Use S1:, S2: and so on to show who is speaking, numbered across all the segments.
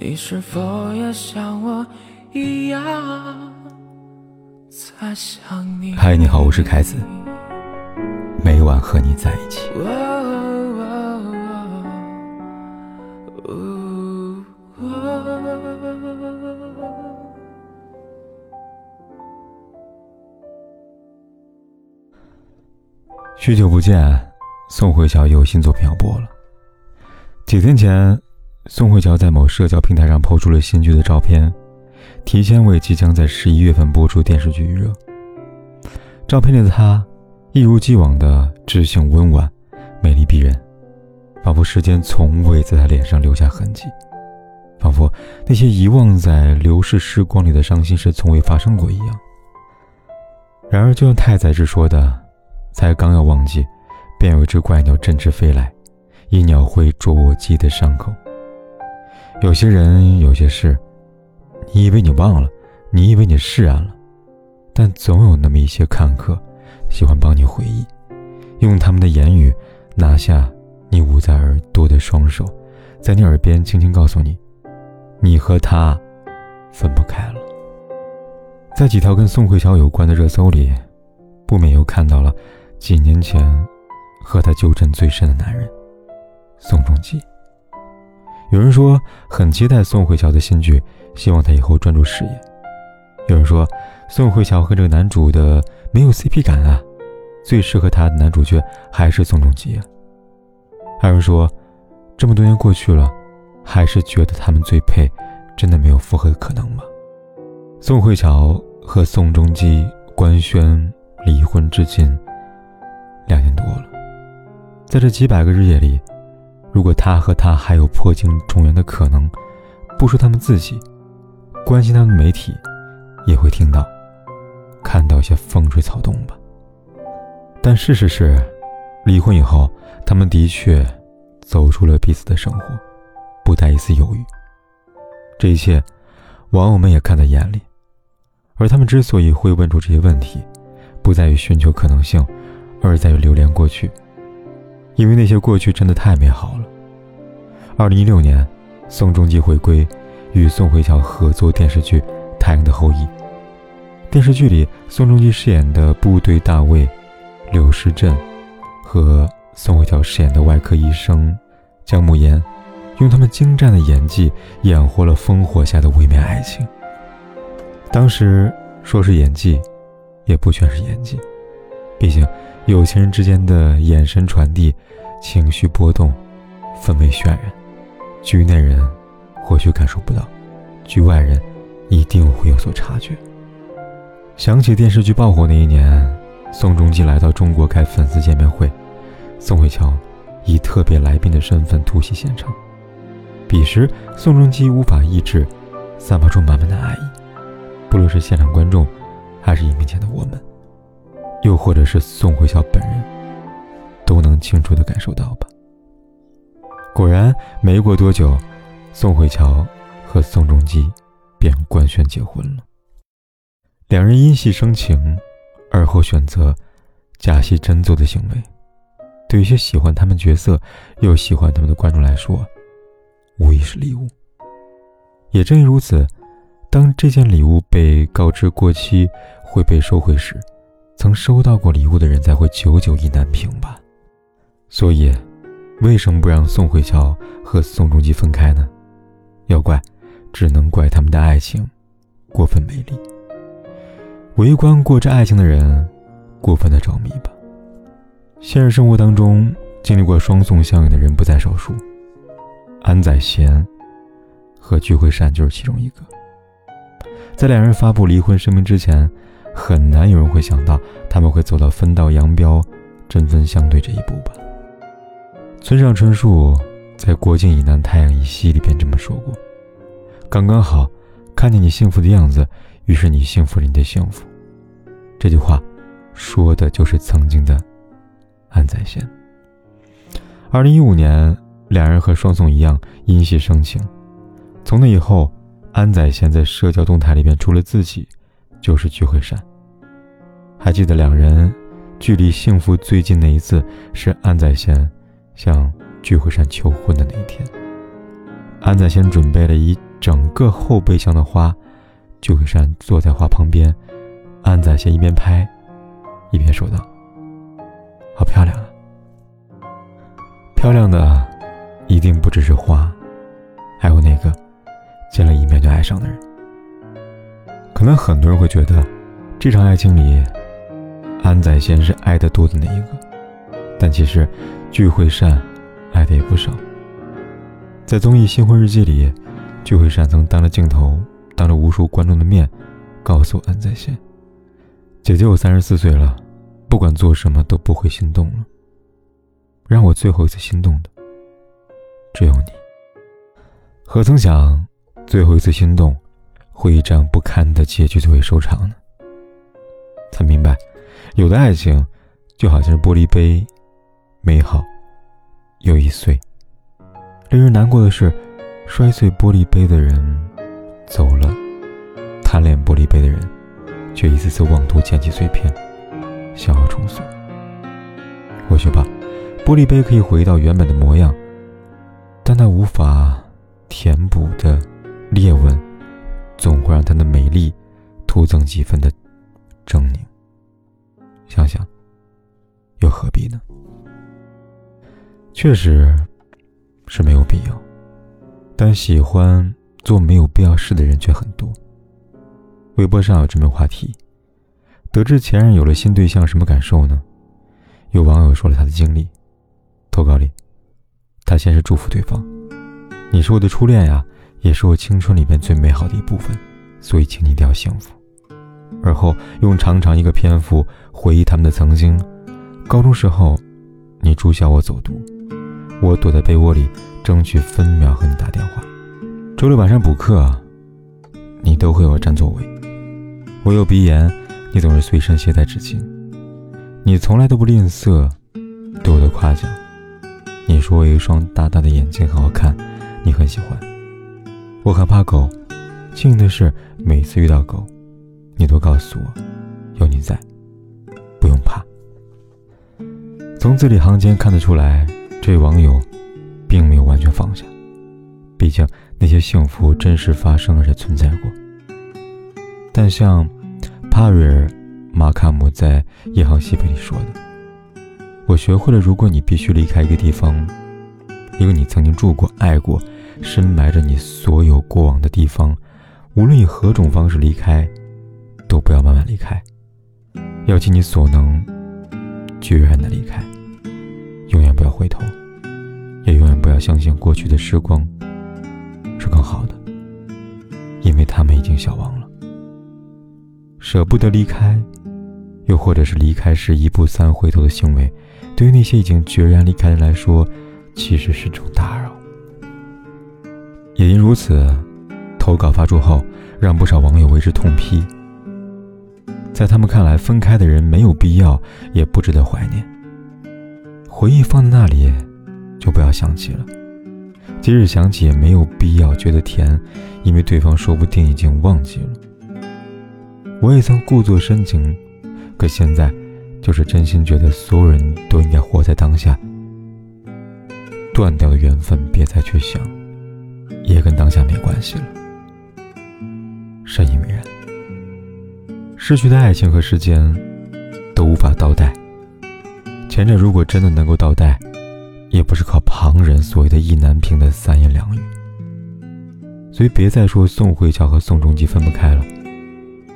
S1: 你是否也像我一样在想你？
S2: 嗨，你好，我是凯子，每晚和你在一起。许久不见，宋慧乔有新作品要播了。几天前。宋慧乔在某社交平台上抛出了新剧的照片，提前为即将在十一月份播出电视剧预热。照片里的她，一如既往的知性温婉、美丽逼人，仿佛时间从未在她脸上留下痕迹，仿佛那些遗忘在流逝时光里的伤心事从未发生过一样。然而，就像太宰治说的：“才刚要忘记，便有一只怪鸟振翅飞来，一鸟喙啄我记的伤口。”有些人，有些事，你以为你忘了，你以为你释然了，但总有那么一些看客，喜欢帮你回忆，用他们的言语拿下你捂在耳朵的双手，在你耳边轻轻告诉你，你和他分不开了。在几条跟宋慧乔有关的热搜里，不免又看到了几年前和她纠缠最深的男人宋仲基。有人说很期待宋慧乔的新剧，希望她以后专注事业。有人说宋慧乔和这个男主的没有 CP 感啊，最适合她的男主角还是宋仲基啊。还有人说这么多年过去了，还是觉得他们最配，真的没有复合的可能吗？宋慧乔和宋仲基官宣离婚至今两年多了，在这几百个日夜里。如果他和他还有破镜重圆的可能，不说他们自己，关心他们媒体也会听到、看到一些风吹草动吧。但事实是，离婚以后，他们的确走出了彼此的生活，不带一丝犹豫。这一切，网友们也看在眼里。而他们之所以会问出这些问题，不在于寻求可能性，而在于留恋过去。因为那些过去真的太美好了。二零一六年，宋仲基回归，与宋慧乔合作电视剧《太阳的后裔》。电视剧里，宋仲基饰演的部队大尉刘世镇，和宋慧乔饰演的外科医生姜暮言，用他们精湛的演技演活了烽火下的微妙爱情。当时说是演技，也不全是演技，毕竟。有情人之间的眼神传递，情绪波动，氛围渲染，局内人或许感受不到，局外人一定会有所察觉。想起电视剧爆火那一年，宋仲基来到中国开粉丝见面会，宋慧乔以特别来宾的身份突袭现场。彼时，宋仲基无法抑制，散发出满满的爱意，不论是现场观众，还是荧屏前的我们。又或者是宋慧乔本人，都能清楚的感受到吧。果然，没过多久，宋慧乔和宋仲基便官宣结婚了。两人因戏生情，而后选择假戏真做的行为，对一些喜欢他们角色又喜欢他们的观众来说，无疑是礼物。也正因如此，当这件礼物被告知过期会被收回时，曾收到过礼物的人才会久久意难平吧。所以，为什么不让宋慧乔和宋仲基分开呢？要怪，只能怪他们的爱情过分美丽。围观过这爱情的人，过分的着迷吧。现实生活当中，经历过双宋相遇的人不在少数。安宰贤和具惠善就是其中一个。在两人发布离婚声明之前。很难有人会想到他们会走到分道扬镳、针锋相对这一步吧。村上春树在《国境以南，太阳以西》里边这么说过：“刚刚好，看见你幸福的样子，于是你幸福了你的幸福。”这句话说的就是曾经的安宰贤。二零一五年，两人和双宋一样因戏生情，从那以后，安宰贤在社交动态里边除了自己，就是聚会山。还记得两人距离幸福最近那一次是安宰贤向聚会山求婚的那一天。安宰贤准备了一整个后备箱的花，聚会山坐在花旁边，安宰贤一边拍，一边说道：“好漂亮啊！漂亮的，一定不只是花，还有那个见了一面就爱上的人。可能很多人会觉得，这场爱情里，安宰贤是爱得多的那一个，但其实聚会善爱的也不少。在综艺《新婚日记》里。”聚会善曾当着镜头，当着无数观众的面，告诉安在贤：“姐姐，我三十四岁了，不管做什么都不会心动了。让我最后一次心动的，只有你。何曾想，最后一次心动，会以这样不堪的结局作为收场呢？才明白，有的爱情，就好像是玻璃杯，美好又易碎。令人难过的是。”摔碎玻璃杯的人走了，贪恋玻璃杯的人却一次次妄图捡起碎片，想要重塑。或许吧，玻璃杯可以回到原本的模样，但那无法填补的裂纹，总会让它的美丽徒增几分的狰狞。想想，又何必呢？确实是没有必要。但喜欢做没有必要事的人却很多。微博上有这么话题：得知前任有了新对象，什么感受呢？有网友说了他的经历，投稿里，他先是祝福对方：“你是我的初恋呀，也是我青春里面最美好的一部分，所以请你一定要幸福。”而后用长长一个篇幅回忆他们的曾经：高中时候，你住校我走读，我躲在被窝里。争取分秒和你打电话。周六晚上补课，你都会为我占座位。我有鼻炎，你总是随身携带纸巾。你从来都不吝啬对我的夸奖。你说我有一双大大的眼睛很好看，你很喜欢。我很怕狗，幸运的是每次遇到狗，你都告诉我有你在，不用怕。从字里行间看得出来，这位网友。并没有完全放下，毕竟那些幸福真实发生而且存在过。但像帕瑞尔·马卡姆在《夜航西北》里说的：“我学会了，如果你必须离开一个地方，一个你曾经住过、爱过、深埋着你所有过往的地方，无论以何种方式离开，都不要慢慢离开，要尽你所能，决然的离开，永远不要回头。”也永远不要相信过去的时光是更好的，因为他们已经消亡了。舍不得离开，又或者是离开时一步三回头的行为，对于那些已经决然离开的人来说，其实是种打扰。也因如此，投稿发出后，让不少网友为之痛批。在他们看来，分开的人没有必要，也不值得怀念。回忆放在那里。就不要想起了，即使想起也没有必要觉得甜，因为对方说不定已经忘记了。我也曾故作深情，可现在就是真心觉得所有人都应该活在当下。断掉的缘分别再去想，也跟当下没关系了。深以为然，失去的爱情和时间都无法倒带，前者如果真的能够倒带。也不是靠旁人所谓的意难平的三言两语，所以别再说宋慧乔和宋仲基分不开了。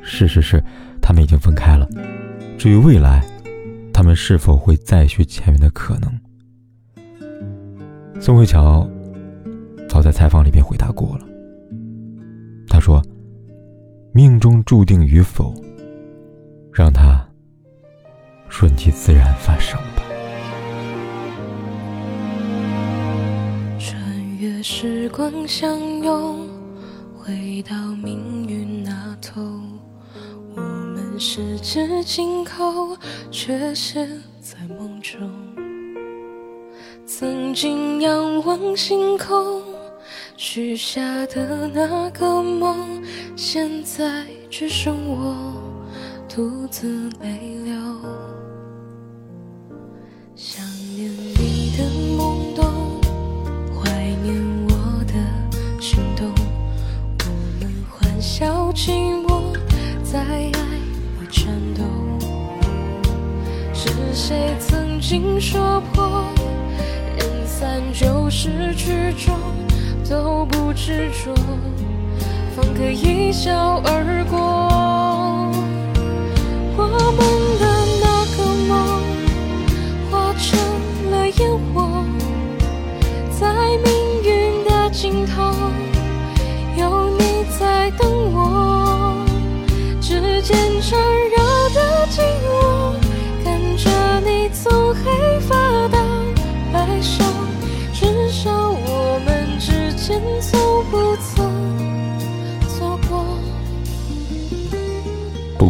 S2: 事实是，他们已经分开了。至于未来，他们是否会再续前缘的可能？宋慧乔早在采访里边回答过了。他说：“命中注定与否，让他顺其自然发生吧。穿越。”
S1: 时光相拥，回到命运那头，我们十指紧扣，却陷在梦中。曾经仰望星空，许下的那个梦，现在只剩我独自泪流。是懵懂怀念我的情动。我们欢笑寂寞在爱里颤抖是谁曾经说破人散就是剧终都不执着方可一笑而过。